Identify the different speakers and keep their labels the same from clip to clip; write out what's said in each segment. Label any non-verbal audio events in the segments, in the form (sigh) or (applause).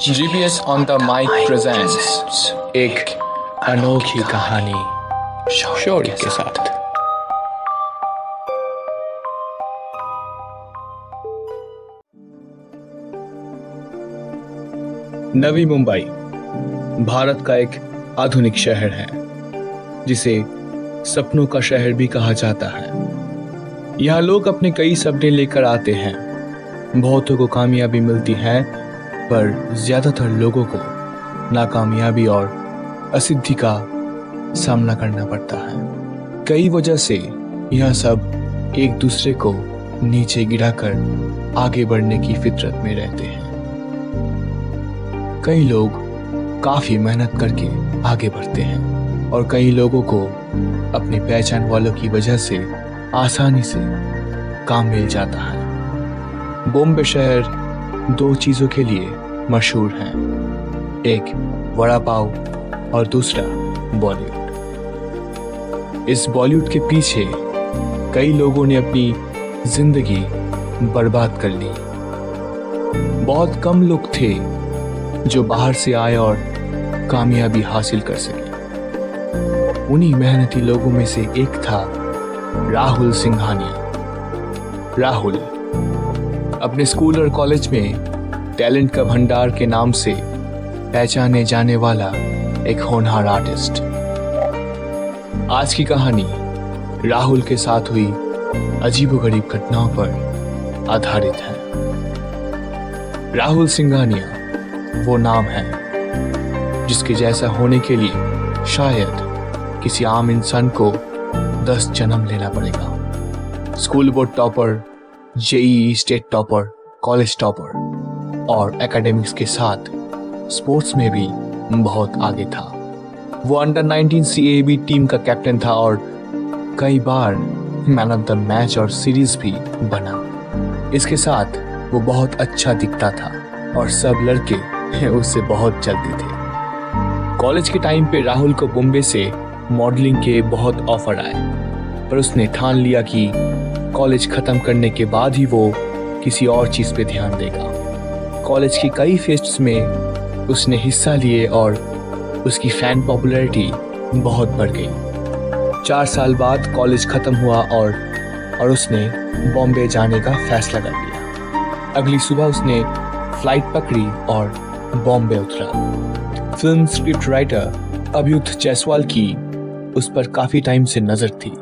Speaker 1: GPS on the mic presents एक अनोखी कहानी शौर्य के साथ।
Speaker 2: नवी मुंबई भारत का एक आधुनिक शहर है जिसे सपनों का शहर भी कहा जाता है। यहाँ लोग अपने कई सपने लेकर आते हैं। बहुतों को कामयाबी मिलती है पर ज़्यादातर लोगों को नाकामयाबी और असिद्धि का सामना करना पड़ता है। कई वजह से यह सब एक दूसरे को नीचे गिराकर आगे बढ़ने की फितरत में रहते हैं। कई लोग काफ़ी मेहनत करके आगे बढ़ते हैं और कई लोगों को अपनी पहचान वालों की वजह से आसानी से काम मिल जाता है। बॉम्बे शहर दो चीज़ों के लिए मशहूर है। एक वड़ा पाव और दूसरा बॉलीवुड। इस बॉलीवुड के पीछे कई लोगों ने अपनी ज़िंदगी बर्बाद कर ली। बहुत कम लोग थे जो बाहर से आए और कामयाबी हासिल कर सके। उन्हीं मेहनती लोगों में से एक था राहुल सिंघानिया। राहुल अपने स्कूल और कॉलेज में टैलेंट का भंडार के नाम से पहचाने जाने वाला एक होनहार आर्टिस्ट। आज की कहानी राहुल के साथ हुई अजीबोगरीब घटनाओं पर आधारित है। राहुल सिंघानिया, वो नाम है, जिसके जैसा होने के लिए शायद किसी आम इंसान को दस जन्म लेना पड़ेगा। School board topper JEE state topper, college topper और एकेडमिक्स के साथ स्पोर्ट्स में भी बहुत आगे था। वो अंडर 19 सीएबी टीम का कैप्टन था और कई बार मैन ऑफ़ द मैच और सीरीज़ भी बना। इसके साथ वो बहुत अच्छा दिखता था और सब लड़के (laughs) उससे बहुत जल्दी थे। कॉलेज के टाइम पे राहुल को बॉम्बे से मॉडलिंग के बहुत ऑफ़र आए, पर उसने ठान लिया कि कॉलेज खत्म करने के बाद ही वो किसी और चीज़ पे ध्यान देगा। कॉलेज की कई फेस्ट्स में उसने हिस्सा लिए और उसकी फ़ैन पॉपुलैरिटी बहुत बढ़ गई। चार साल बाद कॉलेज खत्म हुआ और और उसने बॉम्बे जाने का फैसला कर लिया। अगली सुबह उसने फ़्लाइट पकड़ी और बॉम्बे उतरा। Film script writer Abhyut Jaiswal की उस पर काफ़ी टाइम से नज़र थी,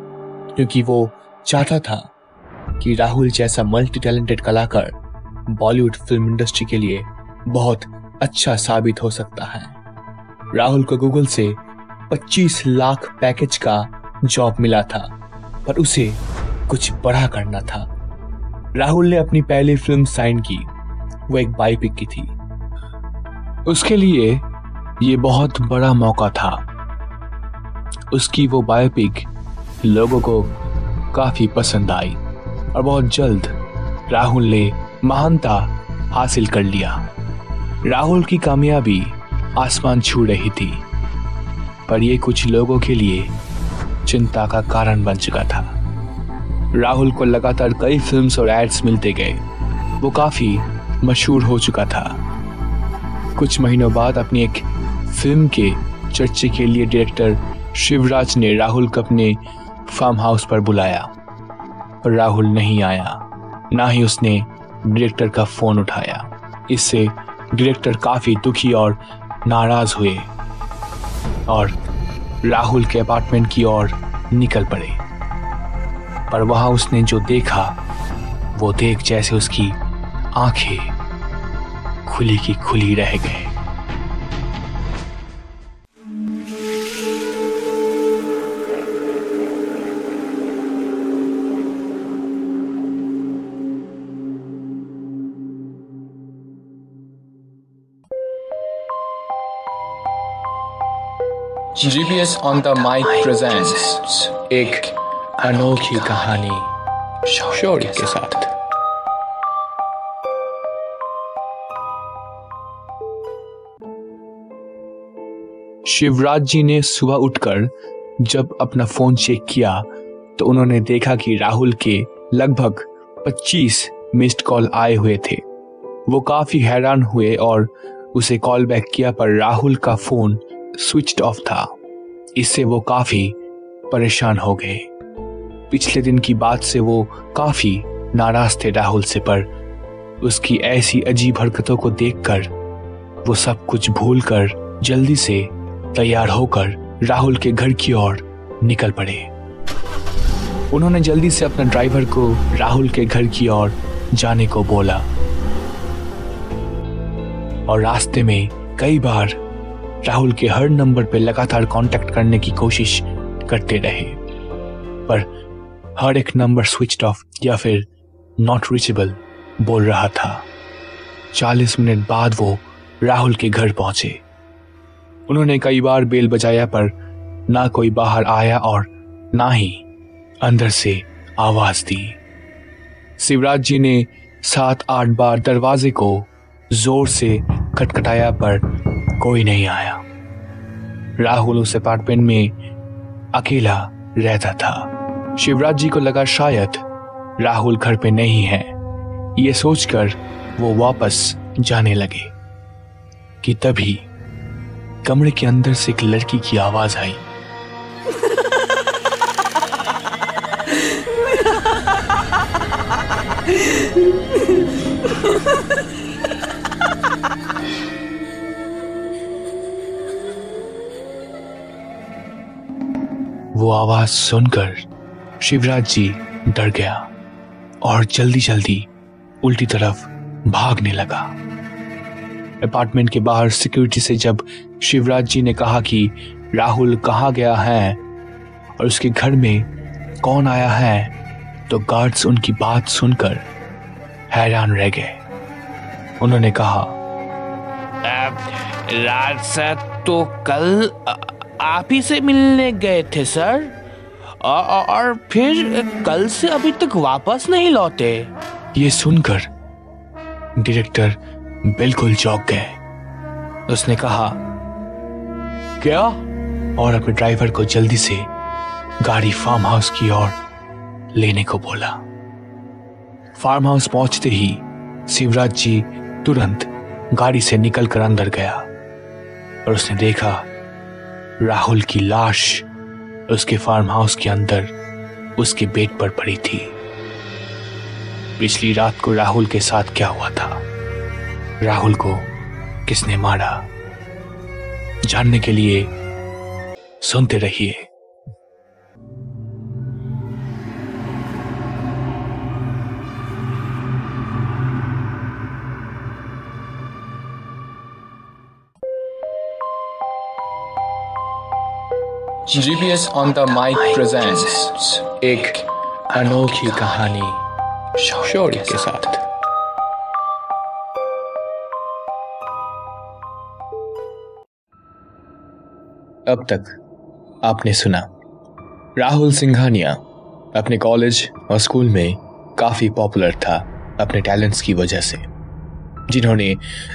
Speaker 2: क्योंकि वो चाहता था कि राहुल जैसा मल्टी टैलेंटेड कलाकार बॉलीवुड फ़िल्म इंडस्ट्री के लिए बहुत अच्छा साबित हो सकता है। राहुल को गूगल से 25 लाख पैकेज का जॉब मिला था, पर उसे कुछ बड़ा करना था। राहुल ने अपनी पहली फ़िल्म साइन की, वो एक बायोपिक की थी। उसके लिए ये बहुत बड़ा मौका था। उसकी वो बायोपिक लोगों को काफ़ी पसंद आई। और बहुत जल्द राहुल ने महानता हासिल कर लिया। राहुल की कामयाबी आसमान छू रही थी, पर यह कुछ लोगों के लिए चिंता का कारण बन चुका था। राहुल को लगातार कई फिल्म्स और एड्स मिलते गए। वो काफ़ी मशहूर हो चुका था। कुछ महीनों बाद अपनी एक फ़िल्म के चर्चे के लिए डायरेक्टर शिवराज ने राहुल को अपने फार्म हाउस पर बुलाया। पर राहुल नहीं आया, ना ही उसने डायरेक्टर का फ़ोन उठाया। इससे डायरेक्टर काफ़ी दुखी और नाराज़ हुए और राहुल के अपार्टमेंट की ओर निकल पड़े। पर वहाँ उसने जो देखा, वो देख जैसे उसकी आँखें खुली की खुली रह गए।
Speaker 1: GPS on the mic presents एक अनोखी कहानी शौर्य के साथ।
Speaker 2: शिवराज जी ने सुबह उठकर जब अपना फ़ोन चेक किया तो उन्होंने देखा कि राहुल के लगभग 25 मिस्ड कॉल आए हुए थे। वो काफ़ी हैरान हुए और उसे कॉल बैक किया पर राहुल का फ़ोन स्विच ऑफ़ था। इससे वो काफ़ी परेशान हो गए। पिछले दिन की बात से वो काफ़ी नाराज़ थे राहुल से, पर उसकी ऐसी अजीब हरकतों को देखकर वो सब कुछ भूलकर जल्दी से तैयार होकर राहुल के घर की ओर निकल पड़े। उन्होंने जल्दी से अपने ड्राइवर को राहुल के घर की ओर जाने को बोला। और रास्ते में कई बार राहुल के हर नंबर पर लगातार कांटेक्ट करने की कोशिश करते रहे। पर हर एक नंबर स्विच ऑफ़ या फिर नॉट रीचेबल बोल रहा था। चालीस मिनट बाद वो राहुल के घर पहुँचे। उन्होंने कई बार बेल बजाया पर ना कोई बाहर आया और ना ही अंदर से आवाज़ दी। शिवराज जी ने सात आठ बार दरवाजे को ज़ोर से खटखटाया पर कोई नहीं आया। राहुल उस अपार्टमेंट में अकेला रहता था। शिवराज जी को लगा शायद राहुल घर पे नहीं है। ये सोचकर वो वापस जाने लगे कि तभी कमरे के अंदर से एक लड़की की आवाज़ आई। (laughs) वो आवाज़ सुनकर शिवराज जी डर गया और जल्दी जल्दी उल्टी तरफ़ भागने लगा। अपार्टमेंट के बाहर सिक्योरिटी से जब शिवराज जी ने कहा कि राहुल कहा गया है और उसके घर में कौन आया है तो गार्ड्स उनकी बात सुनकर हैरान रह गए। उन्होंने कहा
Speaker 3: रात से तो कल आप ही से मिलने गए थे, सर? और फिर कल से अभी तक वापस नहीं लौटे।
Speaker 2: ये सुनकर डायरेक्टर बिल्कुल चौंक गए। उसने कहा, क्या? और अपने ड्राइवर को जल्दी से गाड़ी फार्म हाउस की ओर लेने को बोला। फार्म हाउस पहुँचते ही शिवराज जी तुरंत गाड़ी से निकलकर अंदर गया और उसने देखा राहुल की लाश उसके फार्म हाउस के अंदर उसके बेड पर पड़ी थी। पिछली रात को राहुल के साथ क्या हुआ था? राहुल को किसने मारा? जानने के लिए सुनते रहिए।
Speaker 1: GPS on the mic presents एक अनोखी कहानी शौर्य के साथ। अब तक आपने सुना। राहुल सिंघानिया अपने कॉलेज और स्कूल में काफ़ी पॉपुलर था अपने टैलेंट्स की वजह से जिन्होंने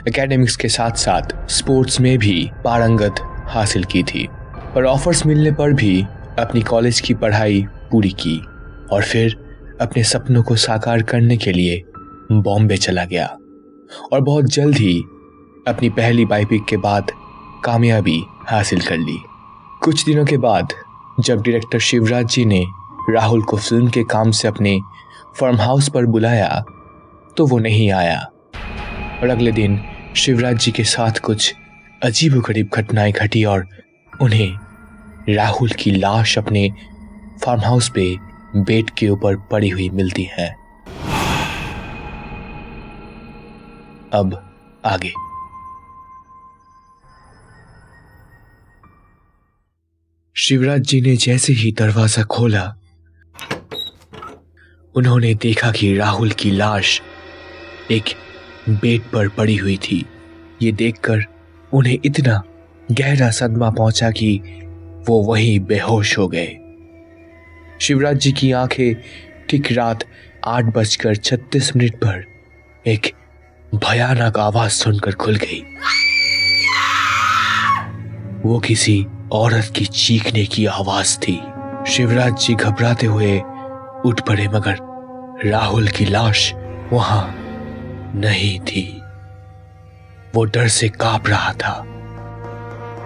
Speaker 1: एकेडमिक्स के साथ साथ स्पोर्ट्स में भी पारंगत हासिल की थी। पर ऑफर्स मिलने पर भी अपनी कॉलेज की पढ़ाई पूरी की और फिर अपने सपनों को साकार करने के लिए बॉम्बे चला गया। और बहुत जल्द ही अपनी पहली बाइपिक के बाद कामयाबी हासिल कर ली। कुछ दिनों के बाद जब डायरेक्टर शिवराज जी ने राहुल को फ़िल्म के काम से अपने फार्म हाउस पर बुलाया तो वो नहीं आया। और अगले दिन शिवराज जी के साथ कुछ अजीब गरीब घटनाएँ घटी और उन्हें राहुल की लाश अपने फार्म हाउस पे बेड के ऊपर पड़ी हुई मिलती है। अब आगे। शिवराज जी ने जैसे ही दरवाज़ा खोला, उन्होंने देखा कि राहुल की लाश एक बेड पर पड़ी हुई थी। ये देखकर उन्हें इतना गहरा सदमा पहुँचा कि वो वहीं बेहोश हो गए। शिवराज जी की आँखें ठीक रात आठ बजकर छत्तीस मिनट पर एक भयानक आवाज़ सुनकर खुल गई। वो किसी औरत की चीखने की आवाज़ थी। शिवराज जी घबराते हुए उठ पड़े, मगर राहुल की लाश वहाँ नहीं थी।
Speaker 2: वो डर से काँप रहा था।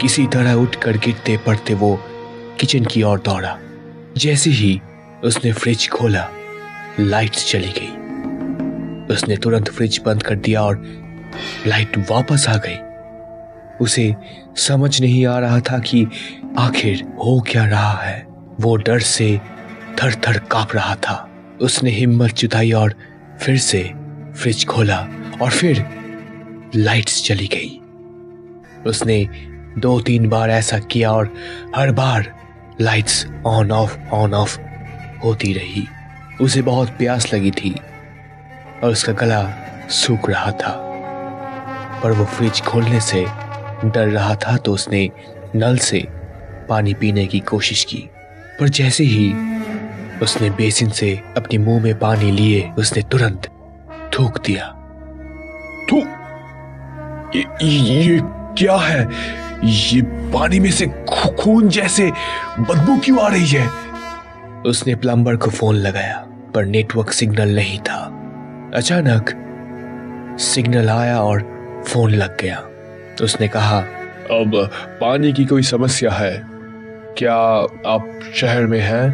Speaker 2: किसी तरह उठकर गिरते पड़ते वो किचन की ओर दौड़ा। जैसे ही उसने फ्रिज खोला लाइट्स चली गई। उसने तुरंत फ्रिज बंद कर दिया और लाइट वापस आ गई। उसे समझ नहीं आ रहा था कि आखिर हो क्या रहा है। वो डर से थर थर काँप रहा था। उसने हिम्मत जुटाई और फिर से फ्रिज खोला और फिर लाइट्स चली गई। उसने दो तीन बार ऐसा किया और हर बार lights on off on off होती रही। उसे बहुत प्यास लगी थी और उसका गला सूख रहा था। पर वो फ्रिज खोलने से डर रहा था तो उसने नल से पानी पीने की कोशिश की। पर जैसे ही उसने बेसिन से अपने मुँह में पानी लिए उसने तुरंत थूक दिया।
Speaker 4: थूक? ये, ये क्या है? ये पानी में से खून जैसे बदबू क्यों आ रही है?
Speaker 2: उसने प्लम्बर को फ़ोन लगाया पर नेटवर्क सिग्नल नहीं था। अचानक सिग्नल आया और फ़ोन लग गया। उसने कहा
Speaker 4: अब पानी की कोई समस्या है? क्या आप शहर में हैं?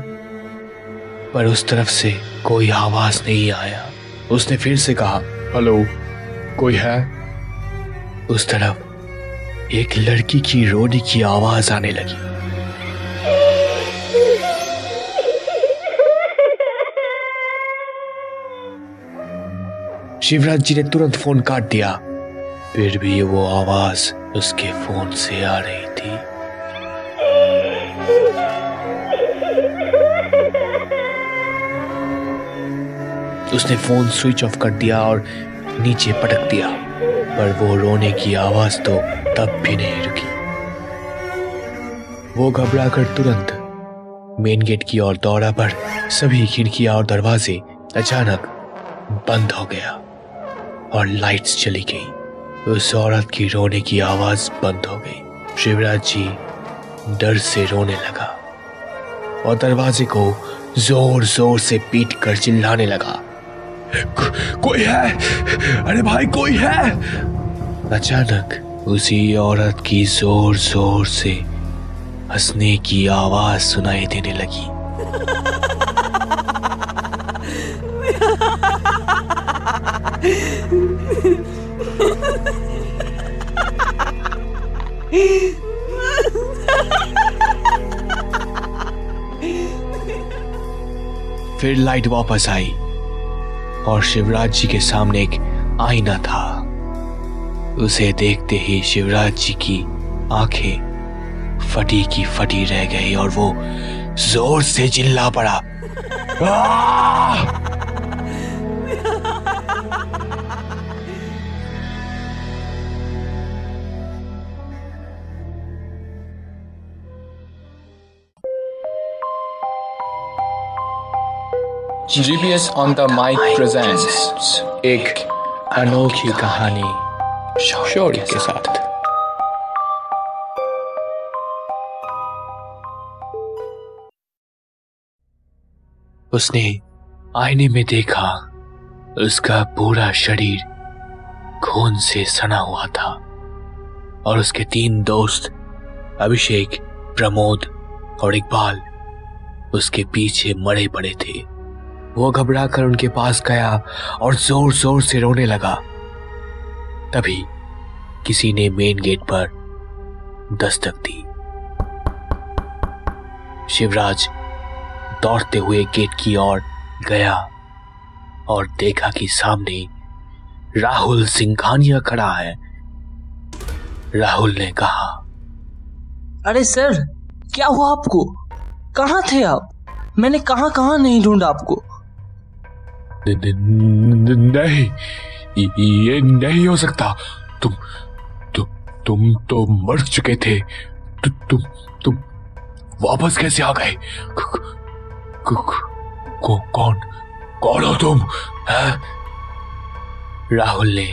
Speaker 2: पर उस तरफ़ से कोई आवाज़ नहीं आया। उसने फिर से कहा
Speaker 4: हेलो कोई है?
Speaker 2: उस तरफ़ एक लड़की की रोने की आवाज़ आने लगी। शिवराज जी ने तुरंत फ़ोन काट दिया। फिर भी वो आवाज़ उसके फ़ोन से आ रही थी। उसने फ़ोन स्विच ऑफ़ कर दिया और नीचे पटक दिया। पर वो रोने की आवाज़ तो तब भी नहीं रुकी। वो घबरा कर तुरंत मेन गेट की ओर दौड़ा पर सभी खिड़कियाँ और दरवाजे अचानक बंद हो गया और लाइट्स चली गई। उस औरत की रोने की आवाज़ बंद हो गई। शिवराज जी डर से रोने लगा और दरवाजे को ज़ोर ज़ोर से पीट कर चिल्लाने लगा।
Speaker 4: को, कोई है? अरे भाई कोई है?
Speaker 2: अचानक उसी औरत की ज़ोर ज़ोर से हंसने की आवाज़ सुनाई देने लगी। फिर लाइट वापस आई। और शिवराज जी के सामने एक आईना था। उसे देखते ही शिवराज जी की आँखें फटी की फटी रह गई और वो ज़ोर से चिल्ला पड़ा। (laughs)
Speaker 4: GPS on the mic presents
Speaker 2: एक अनोखी कहानी शौर्य के साथ। उसने आईने में देखा, उसका पूरा शरीर खून से सना हुआ था और उसके तीन दोस्त, अभिषेक, प्रमोद और इकबाल, उसके पीछे मरे पड़े थे। वो घबरा कर उनके पास गया और ज़ोर ज़ोर से रोने लगा। तभी किसी ने मेन गेट पर दस्तक दी। शिवराज दौड़ते हुए गेट की ओर गया और देखा कि सामने राहुल सिंघानिया खड़ा है। राहुल ने कहा,
Speaker 5: अरे सर, क्या हुआ आपको? कहाँ थे आप? मैंने कहाँ नहीं ढूंढा आपको?
Speaker 4: नहीं ये नहीं हो सकता। तुम तुम तुम तो मर चुके थे। तु, तुम तुम वापस कैसे आ गए? कौन कौन हो तुम है?
Speaker 2: राहुल ने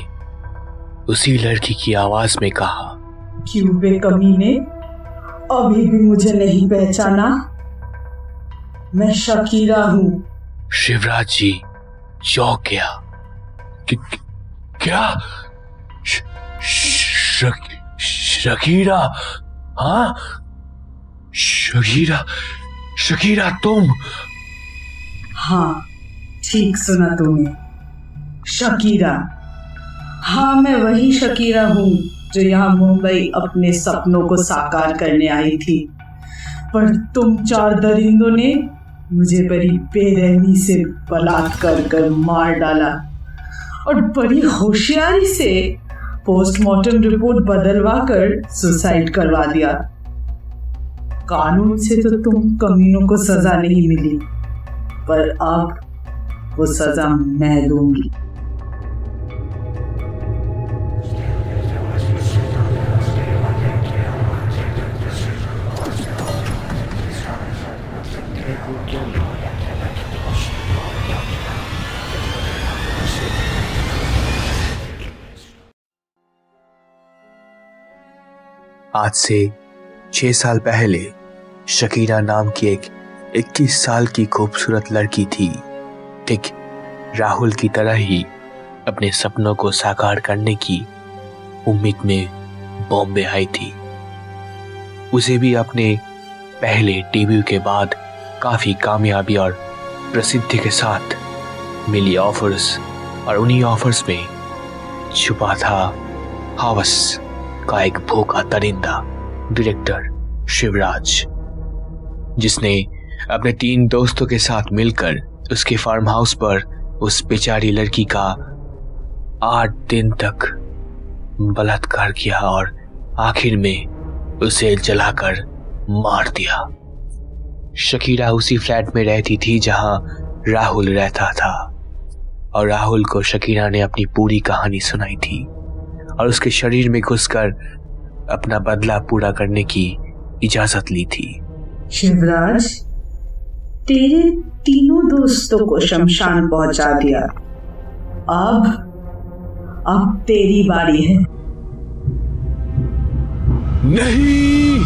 Speaker 2: उसी लड़की की आवाज़ में कहा
Speaker 6: क्यों बे कमीने अभी भी मुझे नहीं पहचाना। मैं शकीरा हूँ।
Speaker 2: शिवराज जी चौंक गया।
Speaker 4: कि, क्या?
Speaker 2: शक, शकीरा हाँ? शकीरा शकीरा तुम?
Speaker 6: हाँ ठीक सुना तुमने। शकीरा। हाँ मैं वही शकीरा हूँ जो यहाँ मुंबई अपने सपनों को साकार करने आई थी। पर तुम चार दरिंदों ने मुझे बड़ी बेरहमी से बलात्कार कर मार डाला और बड़ी होशियारी से पोस्टमार्टम रिपोर्ट बदलवा कर सुसाइड करवा दिया। कानून से तो तुम कमीनों को सजा नहीं मिली, पर अब वो सजा मैं दूँगी।
Speaker 2: आज से छह साल पहले शकीना नाम की एक 21 साल की खूबसूरत लड़की थी। ठीक राहुल की तरह ही अपने सपनों को साकार करने की उम्मीद में बॉम्बे आई थी। उसे भी अपने पहले टीवी के बाद काफ़ी कामयाबी और प्रसिद्धि के साथ मिली ऑफर्स और उन्हीं ऑफर्स में छुपा था हावस का एक भूखा तरिंदा डायरेक्टर शिवराज, जिसने अपने तीन दोस्तों के साथ मिलकर उसके फार्म हाउस पर उस बेचारी लड़की का आठ दिन तक बलात्कार किया और आखिर में उसे जलाकर मार दिया। शकीरा उसी फ्लैट में रहती थी जहाँ राहुल रहता था। और राहुल को शकीरा ने अपनी पूरी कहानी सुनाई थी। और उसके शरीर में घुसकर अपना बदला पूरा करने की इजाज़त ली थी।
Speaker 6: शिवराज तेरे तीनों दोस्तों को शमशान पहुँचा दिया। अब अब तेरी बारी है।
Speaker 2: नहीं!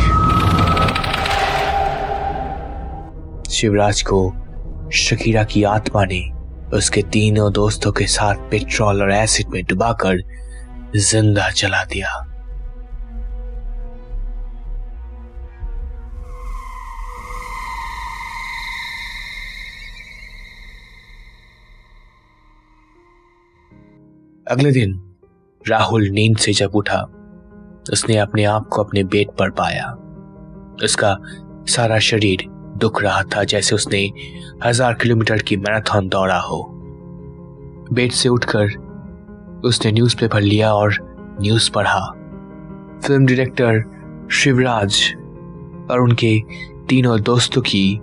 Speaker 2: शिवराज को शकीरा की आत्मा ने उसके तीनों दोस्तों के साथ पेट्रोल और एसिड में डुबाकर ज़िंदा जला दिया। अगले दिन, राहुल नींद से जब उठा। उसने अपने आप को अपने बेड पर पाया। उसका सारा शरीर दुख रहा था जैसे उसने हज़ार किलोमीटर की मैराथन दौड़ा हो। बेड से उठकर उसने न्यूज़पेपर लिया और न्यूज़ पढ़ा। फ़िल्म डायरेक्टर शिवराज और उनके तीनों दोस्तों की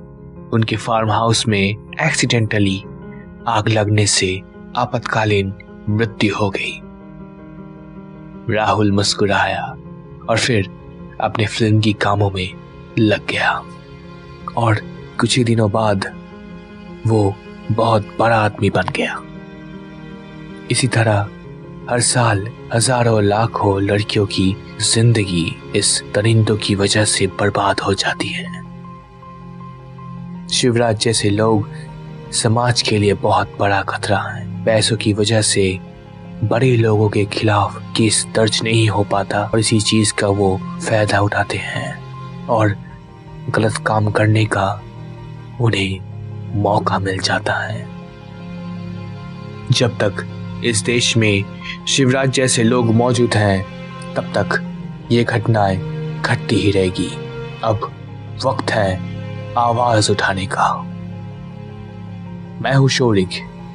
Speaker 2: उनके फार्म हाउस में एक्सीडेंटली आग लगने से आपातकालीन मृत्यु हो गई। राहुल मुस्कुराया और फिर अपने फ़िल्म की कामों में लग गया। और कुछ ही दिनों बाद वो बहुत बड़ा आदमी बन गया। इसी तरह हर साल हज़ारों लाखों लड़कियों की ज़िंदगी इस दरिंदों की वजह से बर्बाद हो जाती है। शिवराज जैसे लोग समाज के लिए बहुत बड़ा खतरा है। पैसों की वजह से बड़े लोगों के खिलाफ केस दर्ज नहीं हो पाता और इसी चीज़ का वो फ़ायदा उठाते हैं और गलत काम करने का उन्हें मौका मिल जाता है। जब तक इस देश में शिवराज जैसे लोग मौजूद हैं, तब तक ये घटनाएँ घटती ही रहेगी। अब वक्त है आवाज़ उठाने का। मैं हूँ शोरिक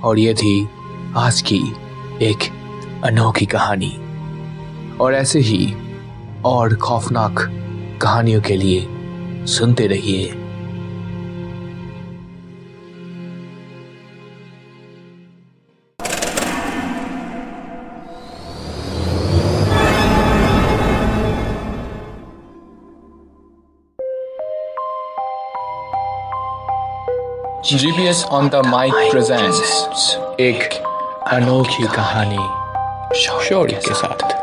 Speaker 2: और ये थी आज की एक अनोखी कहानी। और ऐसे ही और खौफनाक कहानियों के लिए सुनते रहिए
Speaker 1: GPS on the mic presents एक अनोखी कहानी शौर्य के साथ।